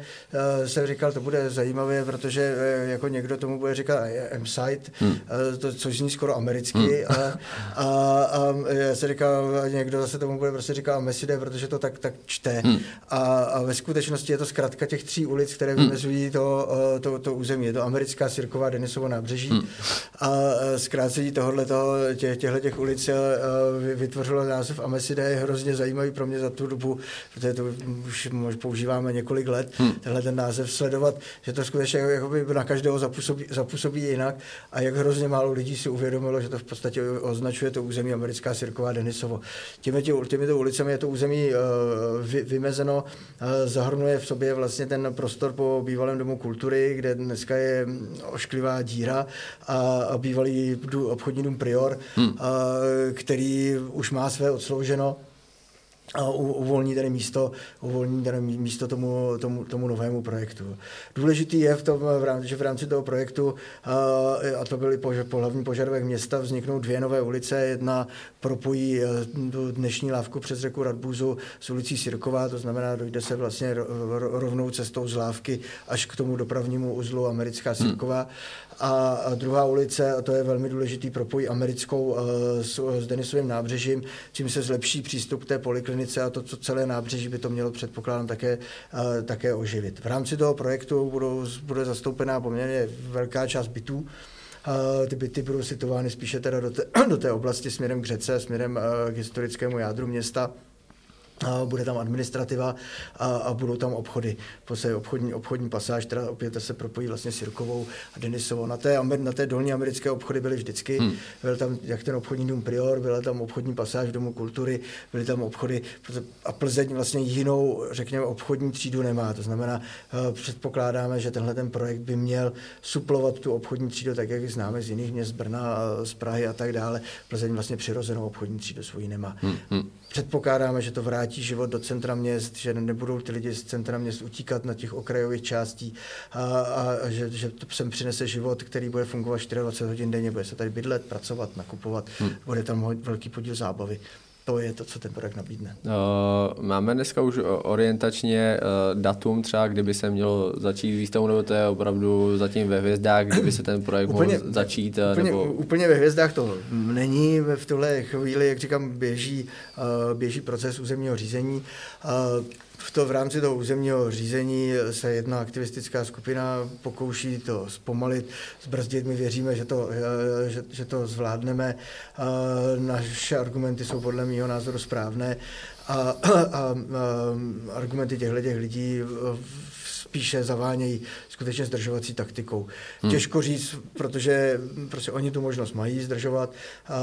jsem říkal, to bude zajímavé, protože e, jako někdo tomu bude říkat M-Site, hmm. to, což zní skoro americky. Hmm. A, a, a já se říkal, někdo zase tomu bude prostě říkat Ameside, protože to tak, tak čte. Hmm. A, a ve skutečnosti je to zkrátka těch tří ulic, které hmm. vymezují to, to, to území. Je to americká Sirková Denisovo nábřeží hmm. a zkrácení tohohle tě, těchto těch ulic vytvořilo název Ameside je hrozně zajímavý pro mě za tu dobu, protože to už používáme několik let, hmm. tenhle ten název sledovat, že to skutečně jakoby na každého zapůsobí, zapůsobí jinak a jak hrozně málo lidí si uvědomilo, že to v podstatě označuje to území americká Sirková Denisovo. Těmi, tě, těmito ulicemi je to území vy, vymezeno, zahrnuje v sobě vlastně ten prostor po bývalém domu kultury, kde dneska je ošklivá díra a bývalý obchodní dům Prior, hmm. který už má své odslouženo a uvolní tady místo, uvolní tady místo tomu, tomu, tomu novému projektu. Důležitý je v tom, že v rámci toho projektu, a to byl i po, hlavní požadavek města, vzniknou dvě nové ulice. Jedna propojí e, tu dnešní lávku přes řeku Radbůzu s ulicí Sirková, to znamená, dojde se vlastně rovnou cestou z lávky až k tomu dopravnímu uzlu Americká Sirková. Hmm. A druhá ulice, a to je velmi důležitý, propojí americkou e, s, s Denisovým nábřežím, čím se zlepší přístup k té poliklinice a to, co celé nábřeží by to mělo předpokládám také, e, také oživit. V rámci toho projektu budou, bude zastoupená poměrně velká část bytů, ty byty budou situovány spíše teda do té, do té oblasti směrem k řece, směrem e, k historickému jádru města a bude tam administrativa a, a budou tam obchody. Prostě obchodní, obchodní pasáž, která opět se propojí vlastně s Jirkovou a Denisovou. Na té, na té dolní americké obchody byly vždycky. Hmm. Byl tam jak ten obchodní dům Prior, byla tam obchodní pasáž Domu kultury, byly tam obchody a Plzeň vlastně jinou, řekněme, obchodní třídu nemá. To znamená, eh, předpokládáme, že tenhle ten projekt by měl suplovat tu obchodní třídu, tak jak ji známe z jiných měst, Brna, z Prahy a tak dále. Plzeň vlastně přirozenou obchodní třídu svoji nemá. Hmm. Předpokládáme, že to vrátí život do centra měst, že nebudou ty lidi z centra měst utíkat na těch okrajových částí a, a, a že, že to sem přinese život, který bude fungovat 24 hodin denně, bude se tady bydlet, pracovat, nakupovat, hmm. bude tam velký podíl zábavy to je to, co ten projekt nabídne. Uh, máme dneska už orientačně uh, datum třeba, kdyby se mělo začít výstavu, nebo to je opravdu zatím ve hvězdách, kdyby se ten projekt úplně, mohl začít? Uh, úplně, nebo... úplně ve hvězdách to není. V tuhle chvíli, jak říkám, běží, uh, běží proces územního řízení. Uh, v, to, v rámci toho územního řízení se jedna aktivistická skupina pokouší to zpomalit, zbrzdit. My věříme, že to, že, že to zvládneme. Naše argumenty jsou podle mého názoru správné a, a, a argumenty těchto těch lidí spíše zavánějí skutečně zdržovací taktikou. Hmm. Těžko říct, protože prostě oni tu možnost mají zdržovat a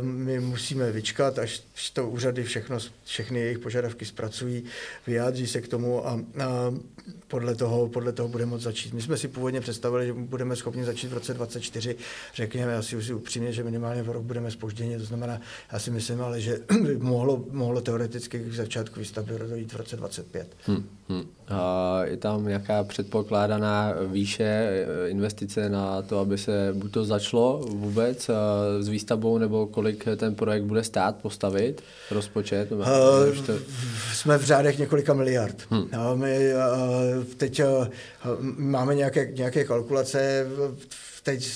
my musíme vyčkat, až to úřady všechno, všechny jejich požadavky zpracují, vyjádří se k tomu a, a podle, toho, podle toho budeme moct začít. My jsme si původně představili, že budeme schopni začít v roce 2024, řekněme asi už si upřímně, že minimálně v rok budeme spožděni, to znamená, já si myslím, ale že by mohlo, mohlo teoreticky k začátku výstavby dojít v roce 2025. Hmm. Hmm. Je tam nějaká předpokládaná výše eh, investice na to, aby se buď to začalo vůbec eh, s výstavbou, nebo kolik ten projekt bude stát postavit, rozpočet? Uh, to... Jsme v řádech několika miliard. Hmm. No, my uh, teď uh, máme nějaké, nějaké kalkulace, teď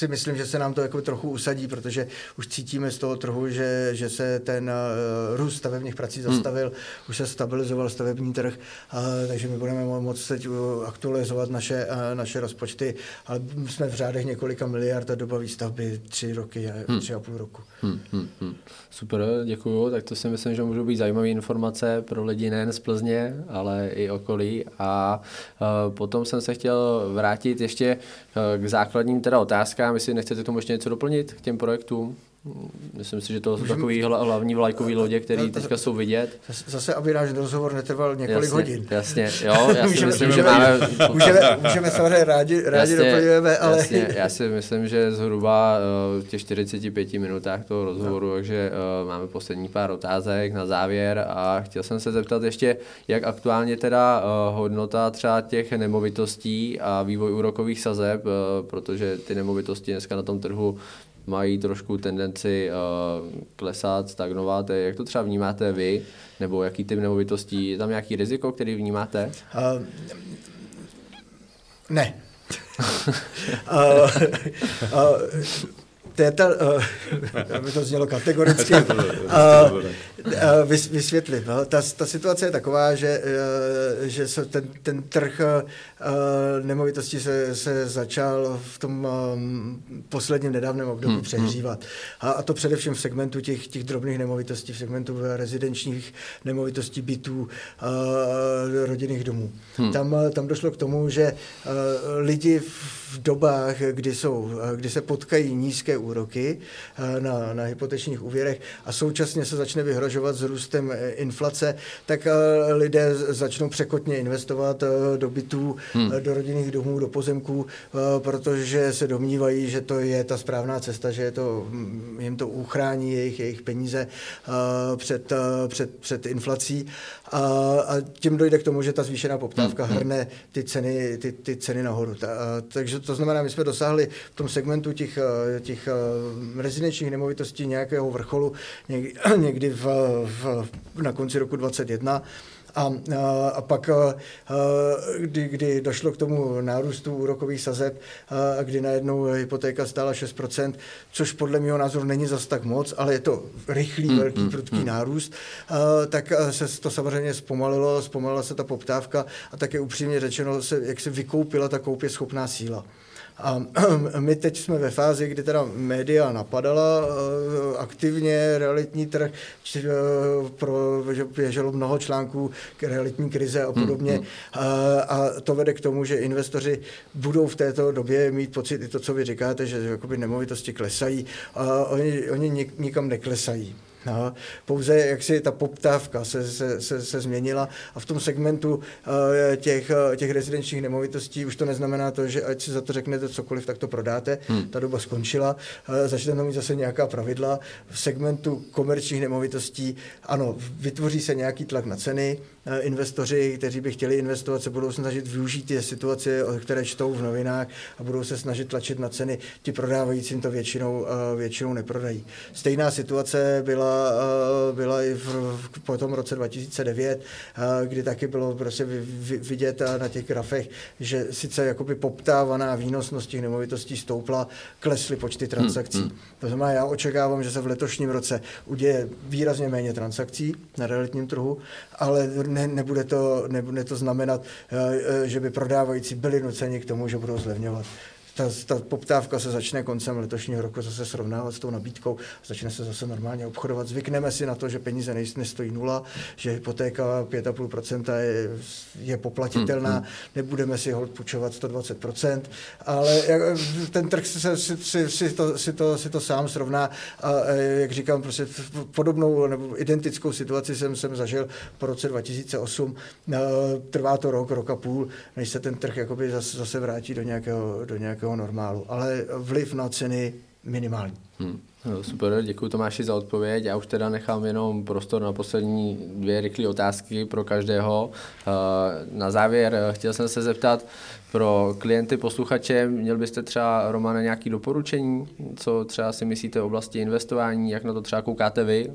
si myslím, že se nám to jako trochu usadí, protože už cítíme z toho trhu, že, že se ten uh, růst stavebních prací hmm. zastavil, hmm. už se stabilizoval stavební trh, uh, takže my budeme moct teď aktualizovat naše, uh, naše rozpočty, ale jsme v řádech několika miliard a doba výstavby tři roky, hmm. tři a půl roku. Hmm, hmm, hmm. Super, děkuju. Tak to si myslím, že můžou být zajímavé informace pro lidi nejen z Plzně, ale i okolí. A potom jsem se chtěl vrátit ještě k základním teda otázkám, jestli nechcete tomu ještě něco doplnit k těm projektům. Myslím si, že to jsou Můžeme... takový hlavní vlajkový lodě, které teďka jsou vidět. Zase, aby náš rozhovor netrval několik jasně, hodin. Jasně, jo, já si můžeme, myslím, můžeme, že máme... Můžeme, můžeme samozřejmě rádi, rádi jasně, doplňujeme, ale... Jasně, já si myslím, že zhruba uh, v těch 45 minutách toho rozhovoru, no. takže uh, máme poslední pár otázek na závěr a chtěl jsem se zeptat ještě, jak aktuálně teda uh, hodnota třeba těch nemovitostí a vývoj úrokových sazeb, uh, protože ty nemovitosti dneska na tom trhu mají trošku tendenci uh, klesat, stagnovat. Jak to třeba vnímáte vy? Nebo jaký typ nemovitostí? Je tam nějaký riziko, který vnímáte? Uh, ne. uh, uh, to je ta, uh, aby to znělo kategoricky, uh, uh, vysvětlit. No. Ta, ta situace je taková, že, uh, že se ten, ten trh uh, nemovitostí se, se začal v tom um, posledním nedávném období hmm, přehřívat. A, a to především v segmentu těch, těch drobných nemovitostí, v segmentu rezidenčních nemovitostí, bytů, uh, rodinných domů. Hmm. Tam, tam došlo k tomu, že uh, lidi v dobách, kdy, jsou, kdy se potkají nízké úroky eh, na, na hypotečních úvěrech a současně se začne vyhrožovat s růstem eh, inflace, tak eh, lidé začnou překotně investovat do bytů, hmm. do rodinných domů, do pozemků, protože se domnívají, že to je ta správná cesta, že je to, hm, jim to uchrání jejich, jejich peníze před, před, před inflací a, a tím dojde k tomu, že ta zvýšená poptávka hmm. hrne ty ceny, ty, ty ceny nahoru. Ta, takže to znamená, my jsme dosáhli v tom segmentu těch, těch Eh, rezidenčních nemovitostí nějakého vrcholu někdy, někdy v, v, na konci roku 2021. A, a pak, kdy, kdy došlo k tomu nárůstu úrokových sazeb, a kdy najednou hypotéka stála 6%, což podle mého názoru není zas tak moc, ale je to rychlý, hmm, velký, hmm, prudký hmm. nárůst, tak se to samozřejmě zpomalilo, zpomalila se ta poptávka a také upřímně řečeno, se, jak se vykoupila ta koupě schopná síla. A my teď jsme ve fázi, kdy teda média napadala eh, aktivně realitní trh, eh, pro, že běželo mnoho článků k realitní krize a podobně. Hmm, hmm. A, a to vede k tomu, že investoři budou v této době mít pocit i to, co vy říkáte, že jakoby nemovitosti klesají. A oni, oni nikam neklesají. No, pouze jak si ta poptávka se, se, se, se změnila a v tom segmentu uh, těch, uh, těch rezidenčních nemovitostí už to neznamená to, že ať si za to řeknete cokoliv, tak to prodáte. Hmm. Ta doba skončila, uh, začnete mít zase nějaká pravidla. V segmentu komerčních nemovitostí, ano, vytvoří se nějaký tlak na ceny, investoři, kteří by chtěli investovat, se budou snažit využít ty situace, které čtou v novinách a budou se snažit tlačit na ceny. Ti prodávajícím to většinou, většinou neprodají. Stejná situace byla, byla i v, po tom roce 2009, kdy taky bylo prostě vidět na těch grafech, že sice jakoby poptávaná výnosnost těch nemovitostí stoupla, klesly počty hmm, transakcí. Hmm, hmm. To znamená, já očekávám, že se v letošním roce uděje výrazně méně transakcí na realitním trhu, ale ne, nebude, to, nebude to znamenat, eh, eh, že by prodávající byli nuceni k tomu, že budou zlevňovat ta, ta poptávka se začne koncem letošního roku zase srovnávat s tou nabídkou, začne se zase normálně obchodovat. Zvykneme si na to, že peníze nestojí nula, že hypotéka 5,5% je, je poplatitelná, hmm, hmm. nebudeme si ho půjčovat 120%, ale ten trh se, si, si, si, to, si, to, si to sám srovná a jak říkám, prostě podobnou nebo identickou situaci jsem, jsem zažil po roce 2008. Trvá to rok, rok a půl, než se ten trh jakoby zase, zase vrátí do nějakého, do nějakého nějakého normálu, ale vliv na ceny minimální. Hmm. Super, děkuji Tomáši za odpověď. Já už teda nechám jenom prostor na poslední dvě rychlé otázky pro každého. Eh, na závěr eh, chtěl jsem se zeptat pro klienty, posluchače, měl byste třeba, Romane, nějaké doporučení, co třeba si myslíte o oblasti investování, jak na to třeba koukáte vy?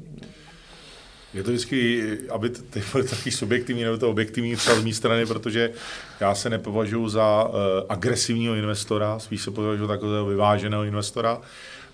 Je to vždycky, aby to bylo taky subjektivní nebo to objektivní třeba z mé strany, protože já se nepovažuji za uh, agresivního investora, spíš se považuji takového vyváženého investora.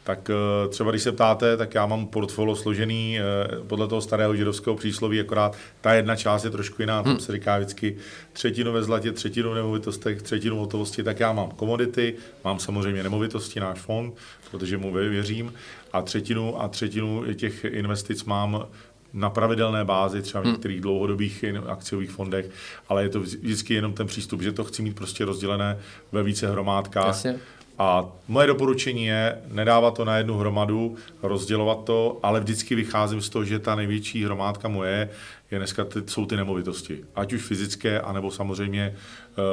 Tak uh, třeba když se ptáte, tak já mám portfolio složený uh, podle toho starého židovského přísloví, akorát ta jedna část je trošku jiná, tam hmm. se říká vždycky třetinu ve zlatě, třetinu v nemovitostech, třetinu hotovosti, tak já mám komodity, mám samozřejmě nemovitosti, náš fond, protože mu věřím, a třetinu a třetinu těch investic mám na pravidelné bázi, třeba v hmm. některých dlouhodobých akciových fondech, ale je to vždycky jenom ten přístup, že to chci mít prostě rozdělené ve více hromádkách. Jasně. A moje doporučení je nedávat to na jednu hromadu, rozdělovat to, ale vždycky vycházím z toho, že ta největší hromádka moje je dneska ty, jsou ty nemovitosti. Ať už fyzické, anebo samozřejmě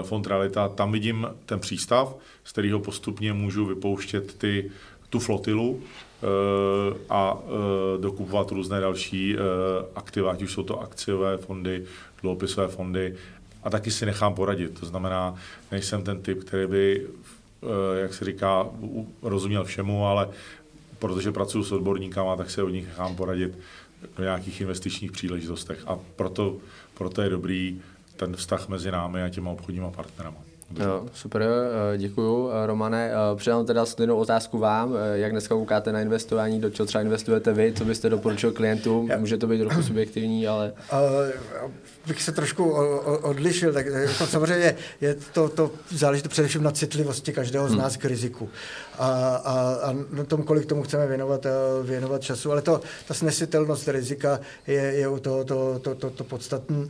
uh, fond realita. Tam vidím ten přístav, z kterého postupně můžu vypouštět ty, tu flotilu, a eh, dokupovat různé další eh, aktiva, ať už jsou to akciové fondy, dluhopisové fondy a taky si nechám poradit. To znamená, nejsem ten typ, který by, jak se říká, rozuměl všemu, ale protože pracuji s odborníkama, tak se od nich nechám poradit do nějakých investičních příležitostech. A proto, proto je dobrý ten vztah mezi námi a těma obchodníma partnerama. Jo, super, eh, děkuju. Eh, Romane, eh, předám teda stejnou otázku vám. Jak dneska koukáte na investování, do čeho třeba investujete vy, co byste doporučil klientům? Může to být trochu subjektivní, ale... Uh, bych se trošku odlišil, tak jako samozřejmě je to, to záleží to především na citlivosti každého z hmm. nás k riziku a, a, a na tom, kolik tomu chceme věnovat, věnovat času, ale to, ta snesitelnost rizika je, je u toho to, to, to, to podstatné.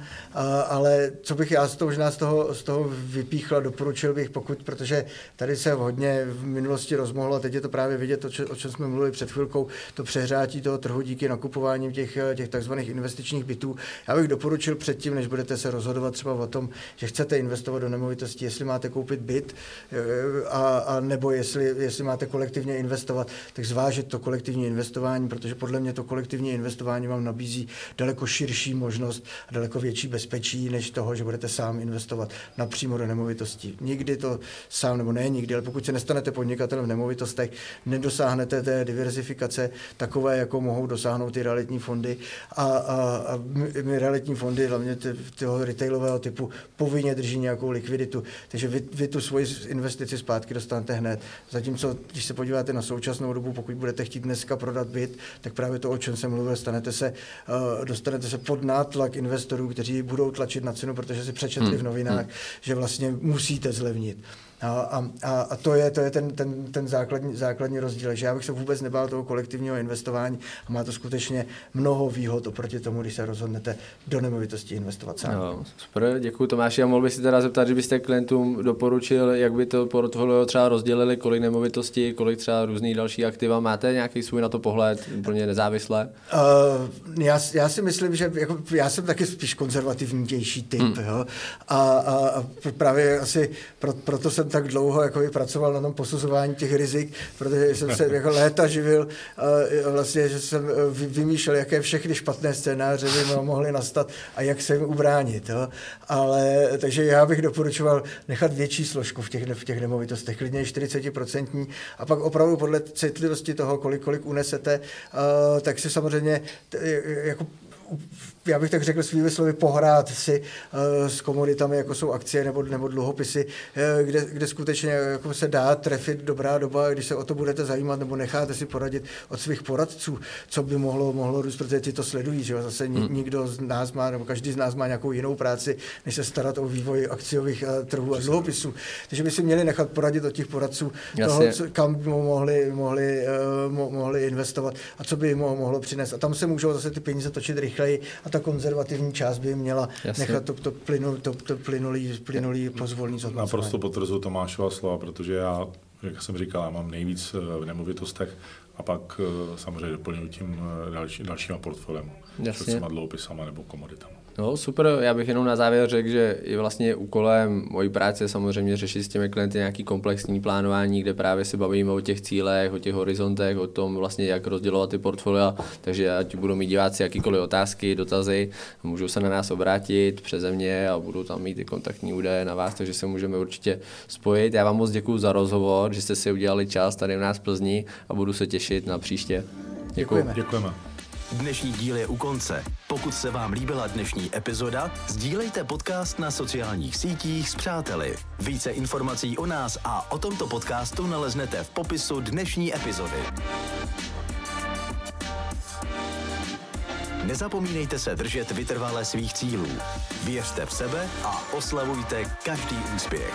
Ale co bych já z toho, možná z toho, z toho vypíchl doporučil bych, pokud, protože tady se hodně v minulosti rozmohlo a teď je to právě vidět, o, če, o čem jsme mluvili před chvilkou, to přehrátí toho trhu díky nakupování těch, těch takzvaných investičních bytů. Já bych doporučil předtím, než budete se rozhodovat třeba o tom, že chcete investovat do nemovitosti, jestli máte koupit byt e, a, a nebo jestli, jestli máte kolektivně investovat, tak zvážit to kolektivní investování, protože podle mě to kolektivní investování vám nabízí daleko širší možnost a daleko větší bezpečí, než toho, že budete sám investovat napřímo do nemovitosti nemovitostí. Nikdy to sám, nebo ne nikdy, ale pokud se nestanete podnikatelem v nemovitostech, nedosáhnete té diverzifikace takové, jako mohou dosáhnout ty realitní fondy. A, a, a my realitní fondy, hlavně toho retailového typu, povinně drží nějakou likviditu. Takže vy, vy tu svoji investici zpátky dostanete hned. Zatímco, když se podíváte na současnou dobu, pokud budete chtít dneska prodat byt, tak právě to, o čem jsem mluvil, stanete se, uh, dostanete se pod nátlak investorů, kteří budou tlačit na cenu, protože si přečetli hmm. v novinách, hmm. že vlastně musí musíte zlevnit. A, a, a to je, to je ten, ten, ten základní, základní rozdíl. Že já bych se vůbec nebál toho kolektivního investování a má to skutečně mnoho výhod oproti tomu, když se rozhodnete do nemovitosti investovat sám. No, super, děkuji Tomáši. A mohl bych si teda zeptat, že byste klientům doporučil, jak by to portfolio třeba rozdělili, kolik nemovitosti, kolik třeba různých dalších aktiva. Máte nějaký svůj na to pohled, úplně nezávisle? Uh, já, já si myslím, že jako, já jsem taky spíš konzervativnější typ. Hmm. Jo? A, a, a právě asi pro, proto jsem tak dlouho jako pracoval na tom posuzování těch rizik, protože jsem se jako léta živil vlastně, že jsem e, vymýšlel, jaké všechny špatné scénáře by mohly nastat a jak se jim ubránit. Jo. Ale takže já bych doporučoval nechat větší složku v těch, v těch nemovitostech, klidně 40% a pak opravdu podle citlivosti toho, kolik, kolik unesete, tak si samozřejmě t, jako já bych tak řekl svými slovy, pohrát si uh, s komoditami, jako jsou akcie nebo, nebo dluhopisy, uh, kde, kde skutečně jako se dá trefit dobrá doba, když se o to budete zajímat nebo necháte si poradit od svých poradců, co by mohlo, mohlo růst, protože ti to sledují, že jo? zase hmm. nikdo z nás má, nebo každý z nás má nějakou jinou práci, než se starat o vývoj akciových uh, trhů a dluhopisů. Takže by si měli nechat poradit od těch poradců toho, co, kam by mohli, mohli, uh, mo, mohli investovat a co by jim mohlo přinést. A tam se můžou zase ty peníze točit rychleji a ta konzervativní část by měla Jasně. nechat to, to, plynul, to, to plynulý, plynulý pozvolný Naprosto potvrzuji Tomášova slova, protože já, jak jsem říkal, já mám nejvíc eh, v nemovitostech a pak eh, samozřejmě doplňuji tím eh, další, dalšíma portfoliem, třeba dlouhopisama nebo komoditama. No super, já bych jenom na závěr řekl, že je vlastně úkolem mojí práce samozřejmě řešit s těmi klienty nějaký komplexní plánování, kde právě se bavíme o těch cílech, o těch horizontech, o tom vlastně, jak rozdělovat ty portfolia, takže ať budou mít diváci jakýkoliv otázky, dotazy, můžou se na nás obrátit přeze mě a budou tam mít ty kontaktní údaje na vás, takže se můžeme určitě spojit. Já vám moc děkuji za rozhovor, že jste si udělali čas tady u nás v Plzni a budu se těšit na příště. Děkuji. Děkujeme. Děkujeme. Dnešní díl je u konce. Pokud se vám líbila dnešní epizoda, sdílejte podcast na sociálních sítích s přáteli. Více informací o nás a o tomto podcastu naleznete v popisu dnešní epizody. Nezapomínejte se držet vytrvale svých cílů. Věřte v sebe a oslavujte každý úspěch.